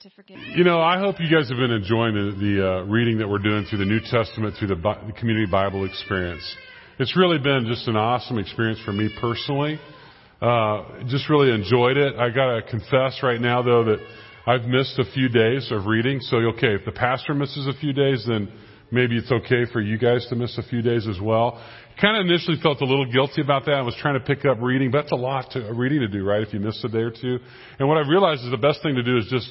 to forgive. You know, I hope you guys have been enjoying the, the uh, reading that we're doing through the New Testament through the, Bi- the Community Bible Experience. It's really been just an awesome experience for me personally. Uh, just really enjoyed it. I gotta confess right now though that I've missed a few days of reading. So okay, if the pastor misses a few days, then maybe it's okay for you guys to miss a few days as well. Kind of initially felt a little guilty about that. I was trying to pick up reading, but that's a lot to, reading to do, right? If you miss a day or two. And what I've realized is the best thing to do is just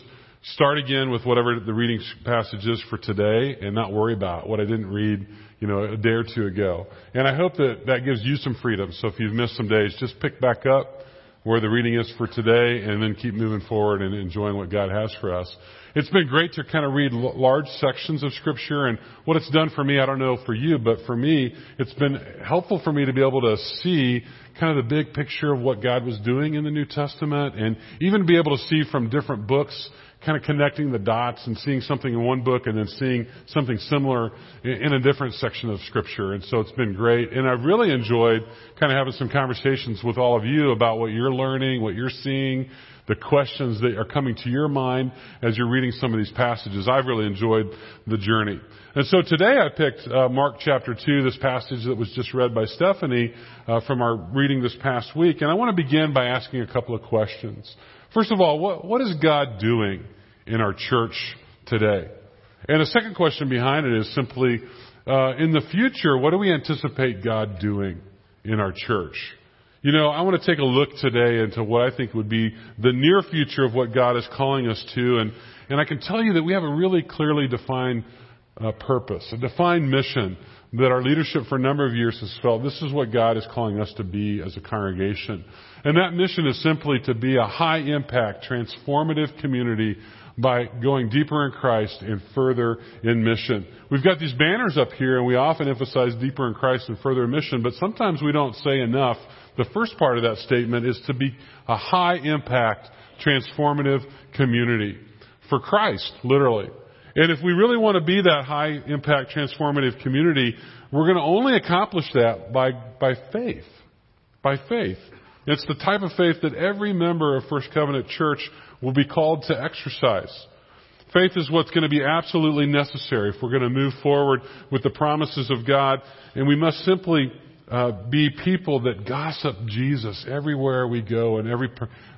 start again with whatever the reading passage is for today and not worry about what I didn't read, you know, a day or two ago. And I hope that that gives you some freedom. So if you've missed some days, just pick back up where the reading is for today and then keep moving forward and enjoying what God has for us. It's been great to kind of read large sections of scripture and what it's done for me, I don't know for you, but for me, it's been helpful for me to be able to see kind of the big picture of what God was doing in the New Testament and even be able to see from different books kind of connecting the dots and seeing something in one book and then seeing something similar in a different section of scripture. And so it's been great. And I've really enjoyed kind of having some conversations with all of you about what you're learning, what you're seeing, the questions that are coming to your mind as you're reading some of these passages. I've really enjoyed the journey. And so today I picked uh, Mark chapter 2, this passage that was just read by Stephanie uh, from our reading this past week. And I want to begin by asking a couple of questions. First of all, what, what is God doing in our church today? And the second question behind it is simply, uh, in the future, what do we anticipate God doing in our church? You know, I want to take a look today into what I think would be the near future of what God is calling us to. And, and I can tell you that we have a really clearly defined uh, purpose, a defined mission that our leadership for a number of years has felt this is what God is calling us to be as a congregation. And that mission is simply to be a high impact, transformative community by going deeper in Christ and further in mission. We've got these banners up here and we often emphasize deeper in Christ and further in mission, but sometimes we don't say enough. The first part of that statement is to be a high impact, transformative community for Christ, literally. And if we really want to be that high impact, transformative community, we're going to only accomplish that by, by faith. By faith. It's the type of faith that every member of First Covenant Church will be called to exercise. Faith is what's going to be absolutely necessary if we're going to move forward with the promises of God, and we must simply uh, be people that gossip Jesus everywhere we go and every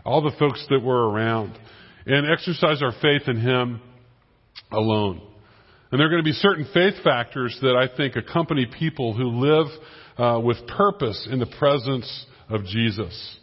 all the folks that we're around, and exercise our faith in Him alone. And there are going to be certain faith factors that I think accompany people who live uh, with purpose in the presence of Jesus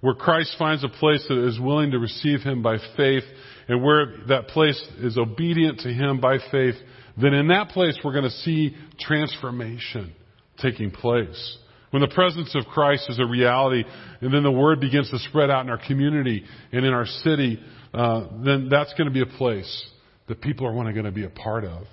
where Christ finds a place that is willing to receive him by faith and where that place is obedient to him by faith, then in that place we're going to see transformation taking place. When the presence of Christ is a reality and then the word begins to spread out in our community and in our city, uh, then that's going to be a place that people are going to be a part of.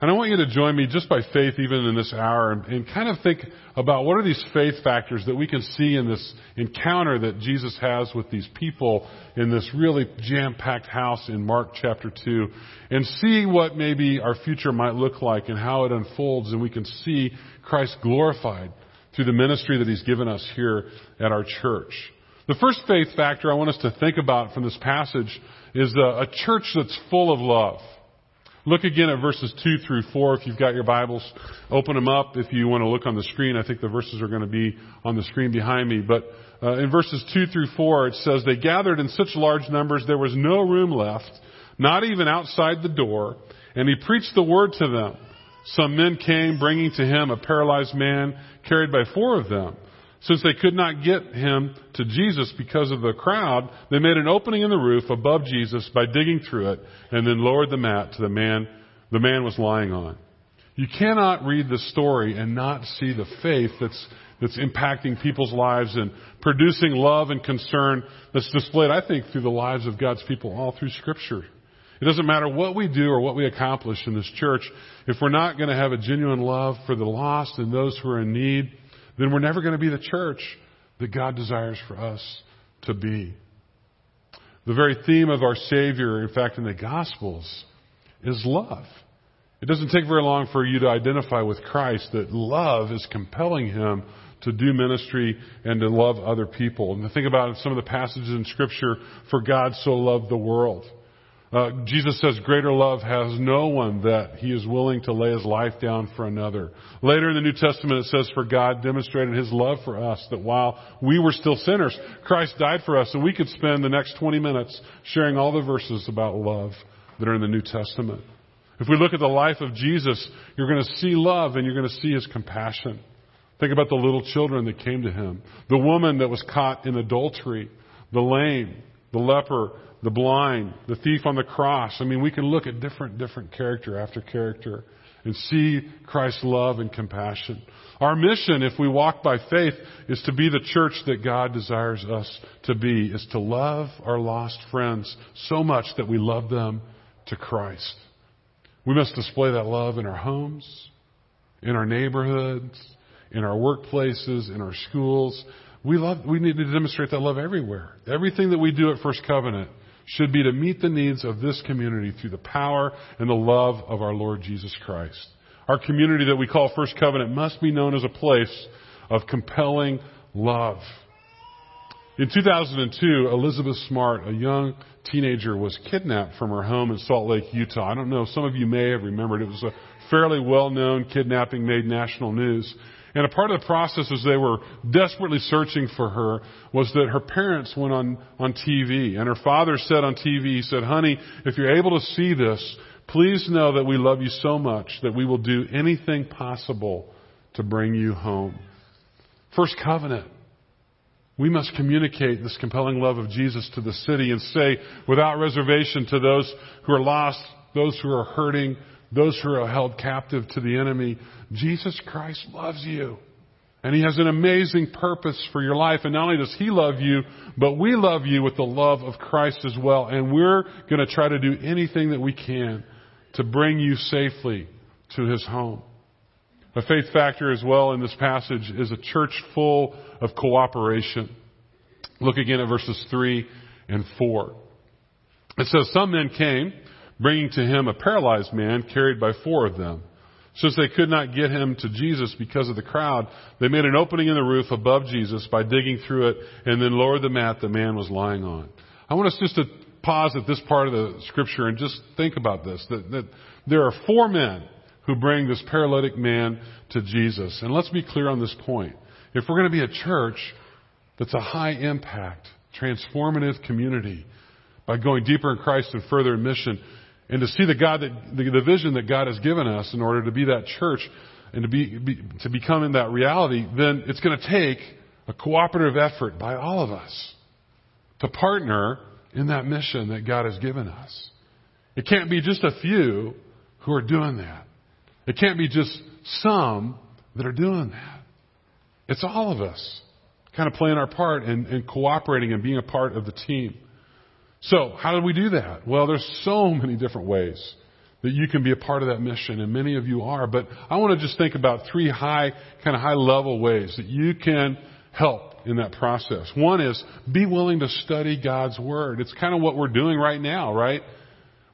And I want you to join me just by faith, even in this hour, and, and, kind of think about what are these faith factors that we can see in this encounter that Jesus has with these people in this really jam packed house in Mark chapter 2, and see what maybe our future might look like and how it unfolds, and we can see Christ glorified through the ministry that He's given us here at our church. The first faith factor I want us to think about from this passage is a, a church that's full of love. Look again at verses 2 through 4 if you've got your Bibles. Open them up if you want to look on the screen. I think the verses are going to be on the screen behind me. But uh, in verses 2 through 4 it says, They gathered in such large numbers there was no room left, not even outside the door, and he preached the word to them. Some men came bringing to him a paralyzed man carried by four of them. Since they could not get him to Jesus because of the crowd, they made an opening in the roof above Jesus by digging through it and then lowered the mat to the man the man was lying on. You cannot read the story and not see the faith that's that's impacting people's lives and producing love and concern that's displayed, I think, through the lives of God's people all through Scripture. It doesn't matter what we do or what we accomplish in this church if we're not going to have a genuine love for the lost and those who are in need then we're never going to be the church that God desires for us to be. The very theme of our Savior, in fact, in the Gospels, is love. It doesn't take very long for you to identify with Christ that love is compelling Him to do ministry and to love other people. And to think about some of the passages in Scripture, for God so loved the world. Uh, Jesus says, greater love has no one that he is willing to lay his life down for another. Later in the New Testament it says, for God demonstrated his love for us, that while we were still sinners, Christ died for us, and we could spend the next 20 minutes sharing all the verses about love that are in the New Testament. If we look at the life of Jesus, you're going to see love and you're going to see his compassion. Think about the little children that came to him, the woman that was caught in adultery, the lame, the leper, the blind, the thief on the cross. I mean, we can look at different, different character after character and see Christ's love and compassion. Our mission, if we walk by faith, is to be the church that God desires us to be, is to love our lost friends so much that we love them to Christ. We must display that love in our homes, in our neighborhoods, in our workplaces, in our schools. We love, we need to demonstrate that love everywhere. Everything that we do at First Covenant should be to meet the needs of this community through the power and the love of our Lord Jesus Christ. Our community that we call First Covenant must be known as a place of compelling love. In 2002, Elizabeth Smart, a young teenager, was kidnapped from her home in Salt Lake, Utah. I don't know, some of you may have remembered. It was a fairly well-known kidnapping made national news. And a part of the process as they were desperately searching for her was that her parents went on, on TV. And her father said on TV, he said, honey, if you're able to see this, please know that we love you so much that we will do anything possible to bring you home. First covenant. We must communicate this compelling love of Jesus to the city and say without reservation to those who are lost, those who are hurting, those who are held captive to the enemy, Jesus Christ loves you. And He has an amazing purpose for your life. And not only does He love you, but we love you with the love of Christ as well. And we're going to try to do anything that we can to bring you safely to His home. A faith factor as well in this passage is a church full of cooperation. Look again at verses 3 and 4. It says, Some men came bringing to him a paralyzed man carried by four of them. Since they could not get him to Jesus because of the crowd, they made an opening in the roof above Jesus by digging through it and then lowered the mat the man was lying on. I want us just to pause at this part of the scripture and just think about this, that, that there are four men who bring this paralytic man to Jesus. And let's be clear on this point. If we're going to be a church that's a high impact, transformative community by going deeper in Christ and further in mission, and to see the God that the, the vision that God has given us in order to be that church and to be, be to become in that reality, then it's going to take a cooperative effort by all of us to partner in that mission that God has given us. It can't be just a few who are doing that. It can't be just some that are doing that. It's all of us kind of playing our part and, and cooperating and being a part of the team. So, how do we do that? Well, there's so many different ways that you can be a part of that mission, and many of you are. But I want to just think about three high, kind of high level ways that you can help in that process. One is be willing to study God's Word. It's kind of what we're doing right now, right?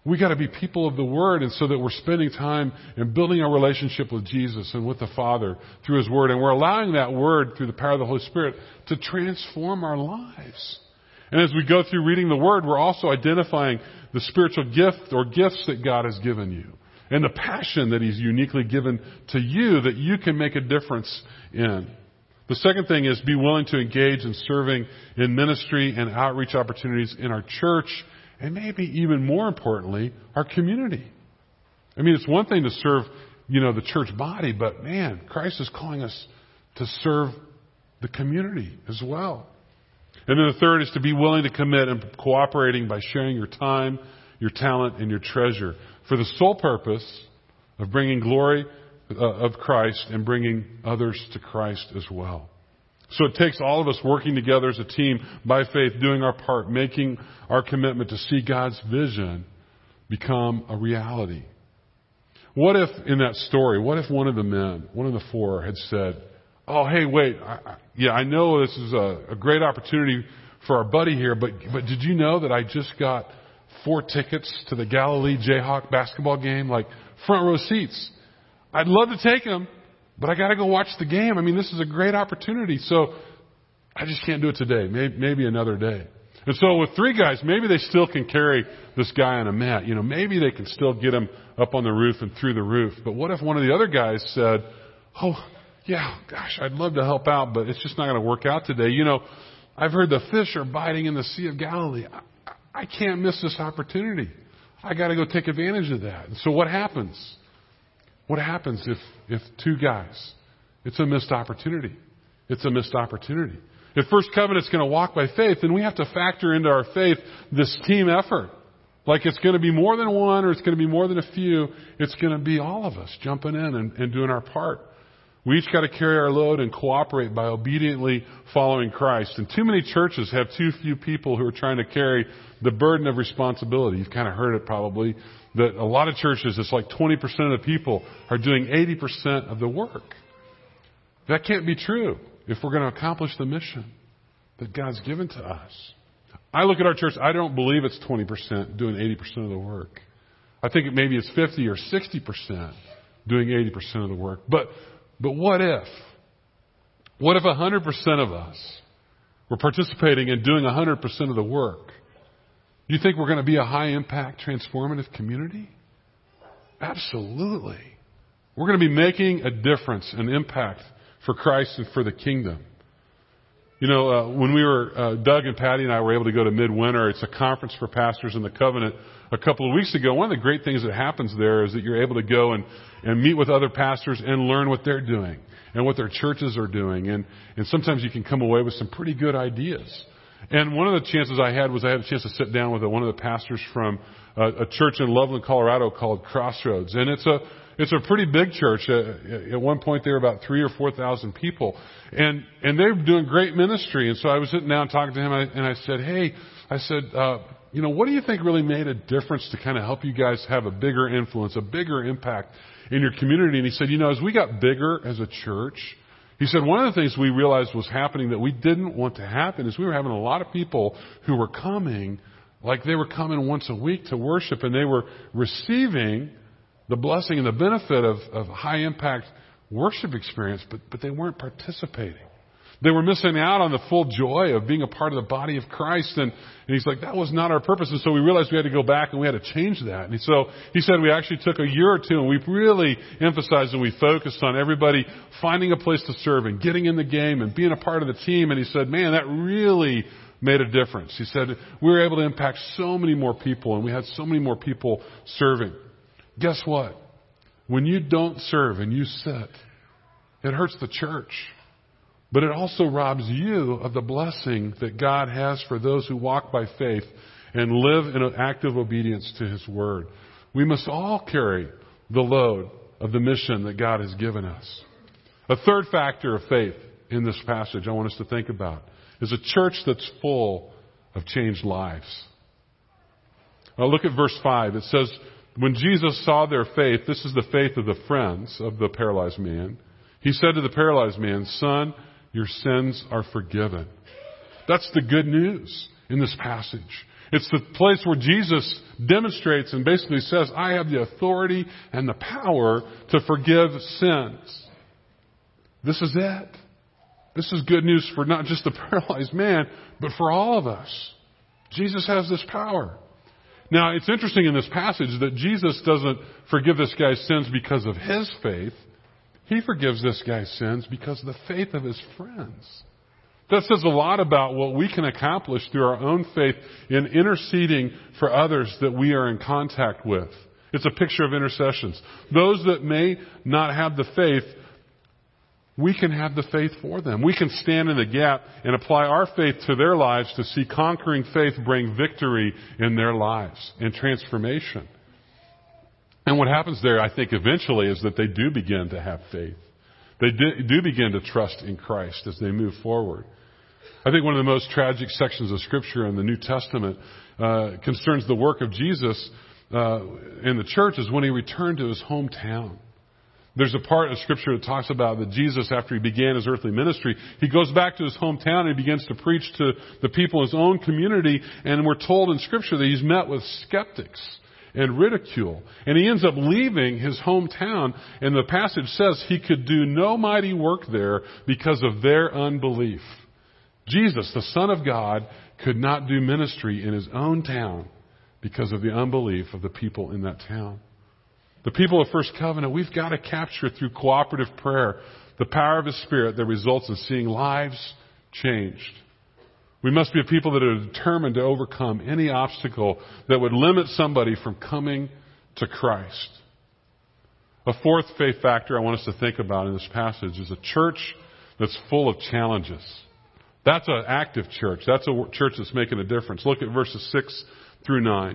We got to be people of the Word, and so that we're spending time and building our relationship with Jesus and with the Father through His Word, and we're allowing that Word through the power of the Holy Spirit to transform our lives. And as we go through reading the Word, we're also identifying the spiritual gift or gifts that God has given you and the passion that He's uniquely given to you that you can make a difference in. The second thing is be willing to engage in serving in ministry and outreach opportunities in our church and maybe even more importantly, our community. I mean, it's one thing to serve, you know, the church body, but man, Christ is calling us to serve the community as well. And then the third is to be willing to commit and cooperating by sharing your time, your talent, and your treasure for the sole purpose of bringing glory uh, of Christ and bringing others to Christ as well. So it takes all of us working together as a team by faith, doing our part, making our commitment to see God's vision become a reality. What if in that story, what if one of the men, one of the four had said, oh, hey, wait, I, I, yeah, I know this is a, a great opportunity for our buddy here, but, but did you know that I just got four tickets to the Galilee Jayhawk basketball game, like front row seats? I'd love to take them, but I got to go watch the game. I mean, this is a great opportunity. So I just can't do it today. Maybe, maybe another day. And so with three guys, maybe they still can carry this guy on a mat. You know, maybe they can still get him up on the roof and through the roof. But what if one of the other guys said, Oh, yeah, gosh, I'd love to help out, but it's just not going to work out today. You know, I've heard the fish are biting in the Sea of Galilee. I, I can't miss this opportunity. I got to go take advantage of that. And so what happens? What happens if, if two guys? It's a missed opportunity. It's a missed opportunity. If First Covenant's going to walk by faith, then we have to factor into our faith this team effort. Like it's going to be more than one or it's going to be more than a few. It's going to be all of us jumping in and, and doing our part. We each got to carry our load and cooperate by obediently following Christ. And too many churches have too few people who are trying to carry the burden of responsibility. You've kind of heard it probably that a lot of churches, it's like 20% of the people are doing 80% of the work. That can't be true if we're going to accomplish the mission that God's given to us. I look at our church, I don't believe it's 20% doing 80% of the work. I think maybe it's 50 or 60% doing 80% of the work. But, but what if? What if 100% of us were participating in doing 100% of the work? You think we're going to be a high impact, transformative community? Absolutely. We're going to be making a difference, an impact for Christ and for the kingdom. You know, uh, when we were, uh, Doug and Patty and I were able to go to Midwinter, it's a conference for pastors in the covenant a couple of weeks ago. One of the great things that happens there is that you're able to go and, and meet with other pastors and learn what they're doing and what their churches are doing. And, and sometimes you can come away with some pretty good ideas. And one of the chances I had was I had a chance to sit down with one of the pastors from a, a church in Loveland, Colorado called Crossroads. And it's a, it's a pretty big church. Uh, at one point, there were about three or four thousand people, and and they're doing great ministry. And so I was sitting down talking to him, and I said, "Hey, I said, uh, you know, what do you think really made a difference to kind of help you guys have a bigger influence, a bigger impact in your community?" And he said, "You know, as we got bigger as a church." He said one of the things we realized was happening that we didn't want to happen is we were having a lot of people who were coming like they were coming once a week to worship and they were receiving the blessing and the benefit of, of high impact worship experience, but, but they weren't participating. They were missing out on the full joy of being a part of the body of Christ. And, and he's like, that was not our purpose. And so we realized we had to go back and we had to change that. And so he said we actually took a year or two and we really emphasized and we focused on everybody finding a place to serve and getting in the game and being a part of the team. And he said, man, that really made a difference. He said we were able to impact so many more people and we had so many more people serving. Guess what? When you don't serve and you sit, it hurts the church. But it also robs you of the blessing that God has for those who walk by faith and live in active obedience to His Word. We must all carry the load of the mission that God has given us. A third factor of faith in this passage I want us to think about is a church that's full of changed lives. Now look at verse 5. It says, When Jesus saw their faith, this is the faith of the friends of the paralyzed man, he said to the paralyzed man, Son, your sins are forgiven. That's the good news in this passage. It's the place where Jesus demonstrates and basically says, I have the authority and the power to forgive sins. This is it. This is good news for not just the paralyzed man, but for all of us. Jesus has this power. Now, it's interesting in this passage that Jesus doesn't forgive this guy's sins because of his faith. He forgives this guy's sins because of the faith of his friends. That says a lot about what we can accomplish through our own faith in interceding for others that we are in contact with. It's a picture of intercessions. Those that may not have the faith, we can have the faith for them. We can stand in the gap and apply our faith to their lives to see conquering faith bring victory in their lives and transformation. And what happens there, I think, eventually is that they do begin to have faith. They do begin to trust in Christ as they move forward. I think one of the most tragic sections of Scripture in the New Testament uh, concerns the work of Jesus uh, in the church is when he returned to his hometown. There's a part of Scripture that talks about that Jesus, after he began his earthly ministry, he goes back to his hometown and he begins to preach to the people in his own community. And we're told in Scripture that he's met with skeptics and ridicule. And he ends up leaving his hometown, and the passage says he could do no mighty work there because of their unbelief. Jesus, the Son of God, could not do ministry in his own town because of the unbelief of the people in that town. The people of First Covenant, we've got to capture through cooperative prayer the power of His Spirit that results in seeing lives changed. We must be a people that are determined to overcome any obstacle that would limit somebody from coming to Christ. A fourth faith factor I want us to think about in this passage is a church that's full of challenges. That's an active church. That's a church that's making a difference. Look at verses 6 through 9.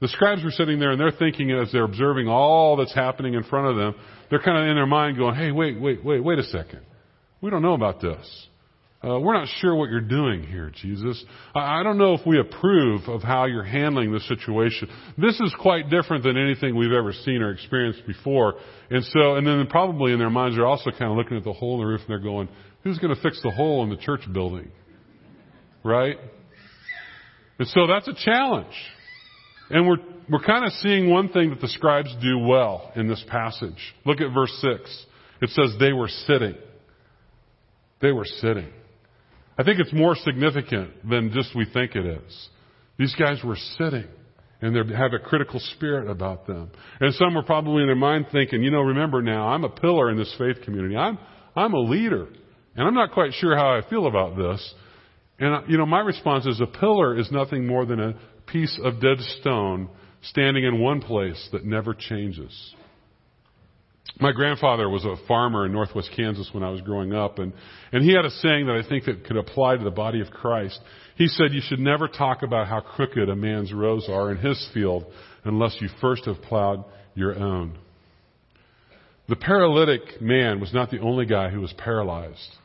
The scribes were sitting there and they're thinking as they're observing all that's happening in front of them, they're kind of in their mind going, hey, wait, wait, wait, wait a second. We don't know about this. Uh, we're not sure what you're doing here, Jesus. I, I don't know if we approve of how you're handling this situation. This is quite different than anything we've ever seen or experienced before. And so, and then probably in their minds they're also kind of looking at the hole in the roof and they're going, who's going to fix the hole in the church building? Right? And so that's a challenge. And we're, we're kind of seeing one thing that the scribes do well in this passage. Look at verse 6. It says they were sitting. They were sitting. I think it's more significant than just we think it is. These guys were sitting and they have a critical spirit about them. And some were probably in their mind thinking, you know, remember now, I'm a pillar in this faith community. I'm, I'm a leader. And I'm not quite sure how I feel about this. And, you know, my response is a pillar is nothing more than a piece of dead stone standing in one place that never changes. My grandfather was a farmer in northwest Kansas when I was growing up, and, and he had a saying that I think that could apply to the body of Christ. He said, You should never talk about how crooked a man's rows are in his field unless you first have plowed your own. The paralytic man was not the only guy who was paralyzed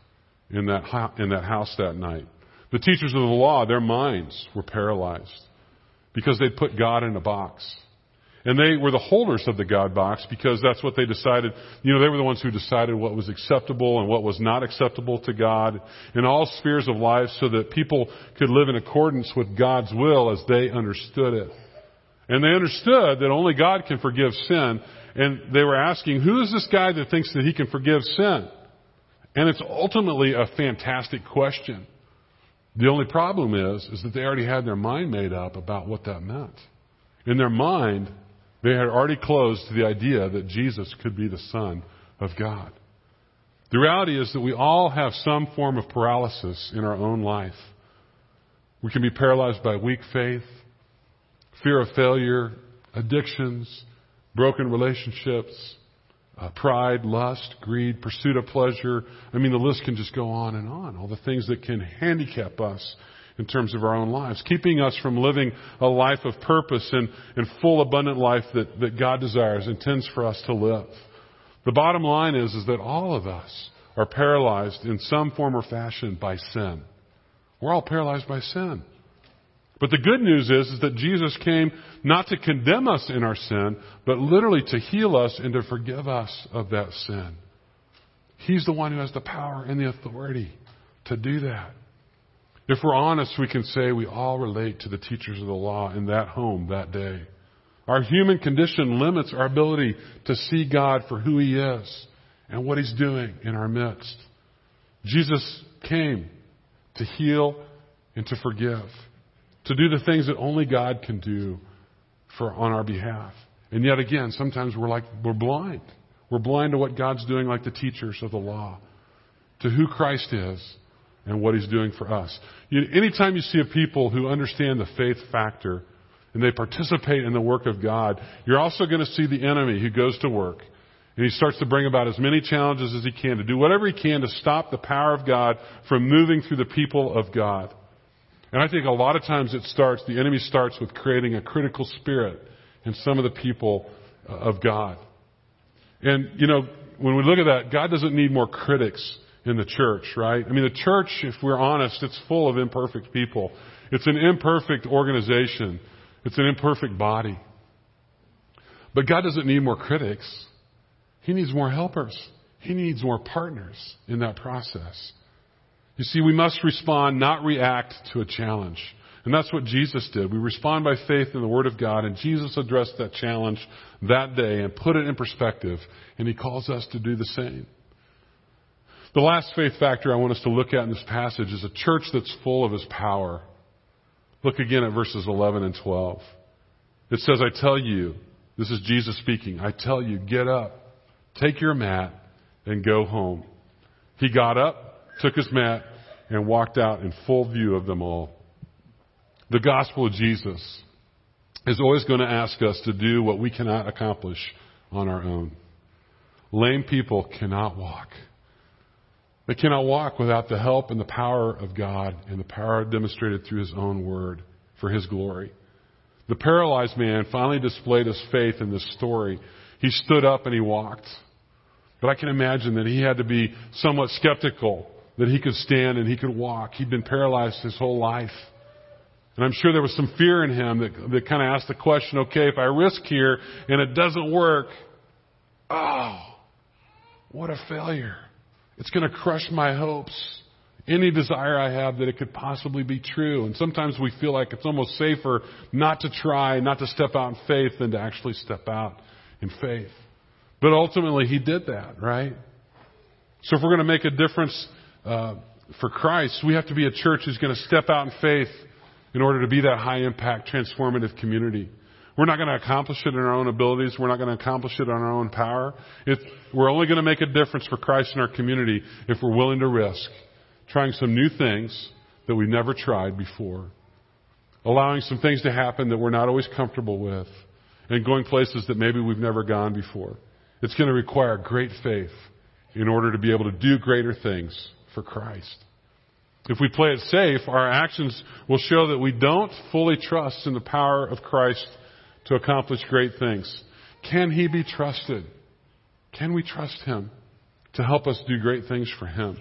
in that, in that house that night. The teachers of the law, their minds were paralyzed because they'd put God in a box. And they were the holders of the God box because that's what they decided. You know, they were the ones who decided what was acceptable and what was not acceptable to God in all spheres of life so that people could live in accordance with God's will as they understood it. And they understood that only God can forgive sin. And they were asking, who is this guy that thinks that he can forgive sin? And it's ultimately a fantastic question. The only problem is, is that they already had their mind made up about what that meant. In their mind, they had already closed to the idea that Jesus could be the Son of God. The reality is that we all have some form of paralysis in our own life. We can be paralyzed by weak faith, fear of failure, addictions, broken relationships, uh, pride, lust, greed, pursuit of pleasure. I mean, the list can just go on and on. All the things that can handicap us in terms of our own lives, keeping us from living a life of purpose and, and full, abundant life that, that God desires, intends for us to live. The bottom line is, is that all of us are paralyzed in some form or fashion by sin. We're all paralyzed by sin. But the good news is, is that Jesus came not to condemn us in our sin, but literally to heal us and to forgive us of that sin. He's the one who has the power and the authority to do that. If we're honest, we can say we all relate to the teachers of the law in that home that day. Our human condition limits our ability to see God for who He is and what He's doing in our midst. Jesus came to heal and to forgive to do the things that only God can do for, on our behalf. And yet again, sometimes we're like, we're blind. We're blind to what God's doing like the teachers of the law, to who Christ is and what He's doing for us. You, anytime you see a people who understand the faith factor and they participate in the work of God, you're also going to see the enemy who goes to work and he starts to bring about as many challenges as he can to do whatever he can to stop the power of God from moving through the people of God. And I think a lot of times it starts, the enemy starts with creating a critical spirit in some of the people uh, of God. And, you know, when we look at that, God doesn't need more critics in the church, right? I mean, the church, if we're honest, it's full of imperfect people. It's an imperfect organization. It's an imperfect body. But God doesn't need more critics. He needs more helpers. He needs more partners in that process. You see, we must respond, not react to a challenge. And that's what Jesus did. We respond by faith in the Word of God, and Jesus addressed that challenge that day and put it in perspective, and He calls us to do the same. The last faith factor I want us to look at in this passage is a church that's full of His power. Look again at verses 11 and 12. It says, I tell you, this is Jesus speaking, I tell you, get up, take your mat, and go home. He got up, took his mat, and walked out in full view of them all. The gospel of Jesus is always going to ask us to do what we cannot accomplish on our own. Lame people cannot walk. They cannot walk without the help and the power of God and the power demonstrated through His own Word for His glory. The paralyzed man finally displayed his faith in this story. He stood up and he walked. But I can imagine that he had to be somewhat skeptical that he could stand and he could walk. He'd been paralyzed his whole life. And I'm sure there was some fear in him that, that kind of asked the question, okay, if I risk here and it doesn't work, oh, what a failure. It's going to crush my hopes. Any desire I have that it could possibly be true. And sometimes we feel like it's almost safer not to try, not to step out in faith than to actually step out in faith. But ultimately, he did that, right? So if we're going to make a difference uh, for Christ, we have to be a church who's going to step out in faith in order to be that high impact, transformative community. We're not going to accomplish it in our own abilities. We're not going to accomplish it on our own power. We're only going to make a difference for Christ in our community if we're willing to risk trying some new things that we've never tried before, allowing some things to happen that we're not always comfortable with, and going places that maybe we've never gone before. It's going to require great faith in order to be able to do greater things for Christ. If we play it safe, our actions will show that we don't fully trust in the power of Christ to accomplish great things. Can He be trusted? Can we trust Him to help us do great things for Him?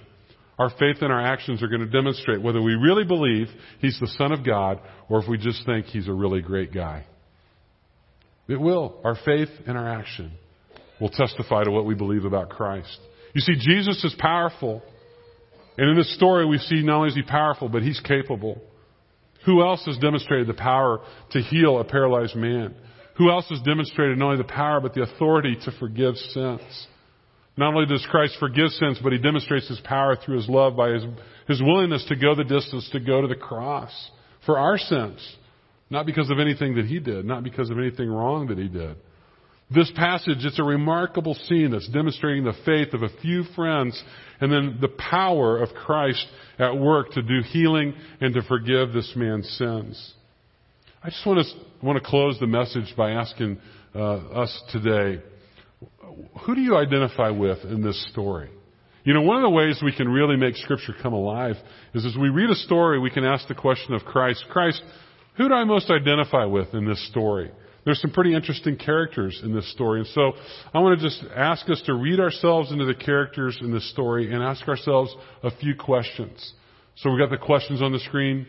Our faith and our actions are going to demonstrate whether we really believe He's the Son of God or if we just think He's a really great guy. It will. Our faith and our action will testify to what we believe about Christ. You see, Jesus is powerful. And in this story, we see not only is He powerful, but He's capable. Who else has demonstrated the power to heal a paralyzed man? Who else has demonstrated not only the power, but the authority to forgive sins? Not only does Christ forgive sins, but he demonstrates his power through his love by his, his willingness to go the distance, to go to the cross for our sins. Not because of anything that he did, not because of anything wrong that he did. This passage, it's a remarkable scene that's demonstrating the faith of a few friends and then the power of Christ at work to do healing and to forgive this man's sins. I just want to, want to close the message by asking uh, us today, who do you identify with in this story? You know, one of the ways we can really make Scripture come alive is as we read a story, we can ask the question of Christ, Christ, who do I most identify with in this story? There's some pretty interesting characters in this story. And so I want to just ask us to read ourselves into the characters in this story and ask ourselves a few questions. So we've got the questions on the screen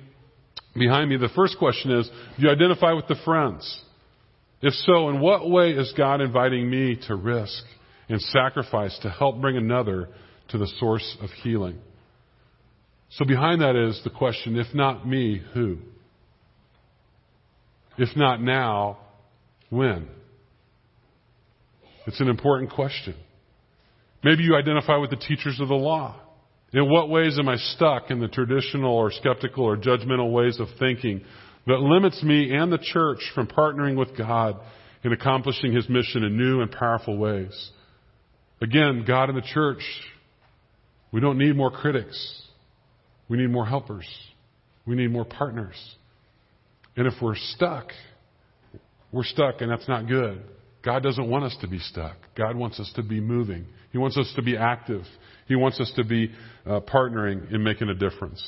behind me. The first question is, do you identify with the friends? If so, in what way is God inviting me to risk and sacrifice to help bring another to the source of healing? So behind that is the question, if not me, who? If not now, when? It's an important question. Maybe you identify with the teachers of the law. In what ways am I stuck in the traditional or skeptical or judgmental ways of thinking that limits me and the church from partnering with God in accomplishing His mission in new and powerful ways? Again, God and the church, we don't need more critics. We need more helpers. We need more partners. And if we're stuck, we're stuck and that's not good. God doesn't want us to be stuck. God wants us to be moving. He wants us to be active. He wants us to be uh, partnering in making a difference.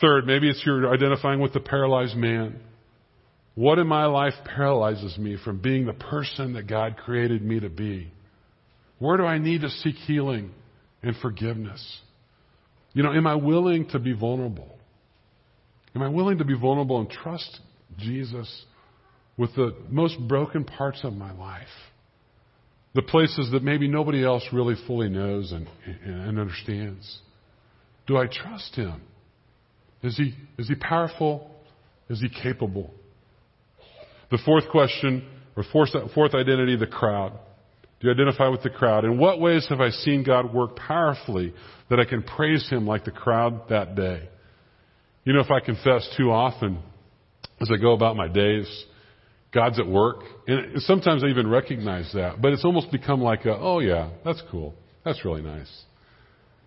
Third, maybe it's you're identifying with the paralyzed man. What in my life paralyzes me from being the person that God created me to be? Where do I need to seek healing and forgiveness? You know, am I willing to be vulnerable? Am I willing to be vulnerable and trust Jesus with the most broken parts of my life. The places that maybe nobody else really fully knows and, and understands. Do I trust Him? Is He, is he powerful? Is He capable? The fourth question, or fourth, fourth identity, the crowd. Do you identify with the crowd? In what ways have I seen God work powerfully that I can praise Him like the crowd that day? You know, if I confess too often as I go about my days, God's at work. And sometimes I even recognize that. But it's almost become like a, oh yeah, that's cool. That's really nice.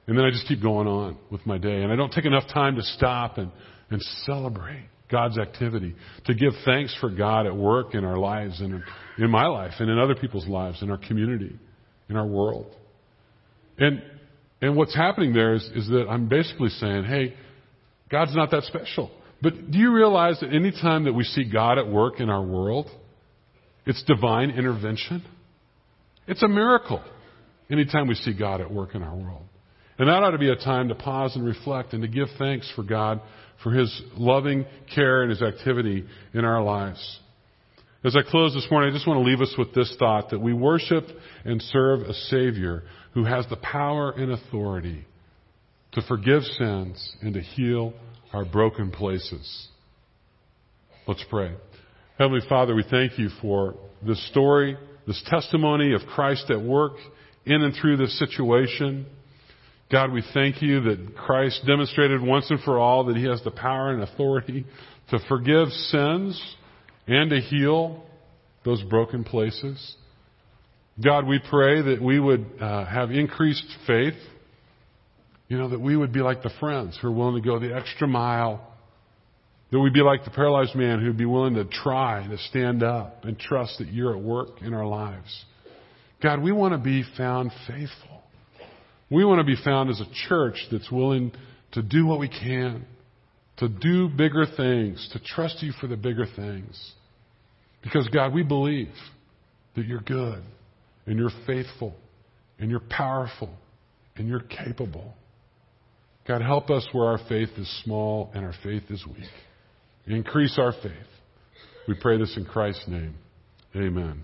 And then I just keep going on with my day. And I don't take enough time to stop and, and celebrate God's activity, to give thanks for God at work in our lives and in my life and in other people's lives, in our community, in our world. And, and what's happening there is, is that I'm basically saying, hey, God's not that special. But do you realize that any time that we see God at work in our world, it's divine intervention? It's a miracle anytime we see God at work in our world. And that ought to be a time to pause and reflect and to give thanks for God for His loving care and His activity in our lives. As I close this morning, I just want to leave us with this thought that we worship and serve a Savior who has the power and authority to forgive sins and to heal our broken places. Let's pray. Heavenly Father, we thank you for this story, this testimony of Christ at work in and through this situation. God, we thank you that Christ demonstrated once and for all that He has the power and authority to forgive sins and to heal those broken places. God, we pray that we would uh, have increased faith. You know, that we would be like the friends who are willing to go the extra mile. That we'd be like the paralyzed man who'd be willing to try to stand up and trust that you're at work in our lives. God, we want to be found faithful. We want to be found as a church that's willing to do what we can, to do bigger things, to trust you for the bigger things. Because, God, we believe that you're good and you're faithful and you're powerful and you're capable. God, help us where our faith is small and our faith is weak. Increase our faith. We pray this in Christ's name. Amen.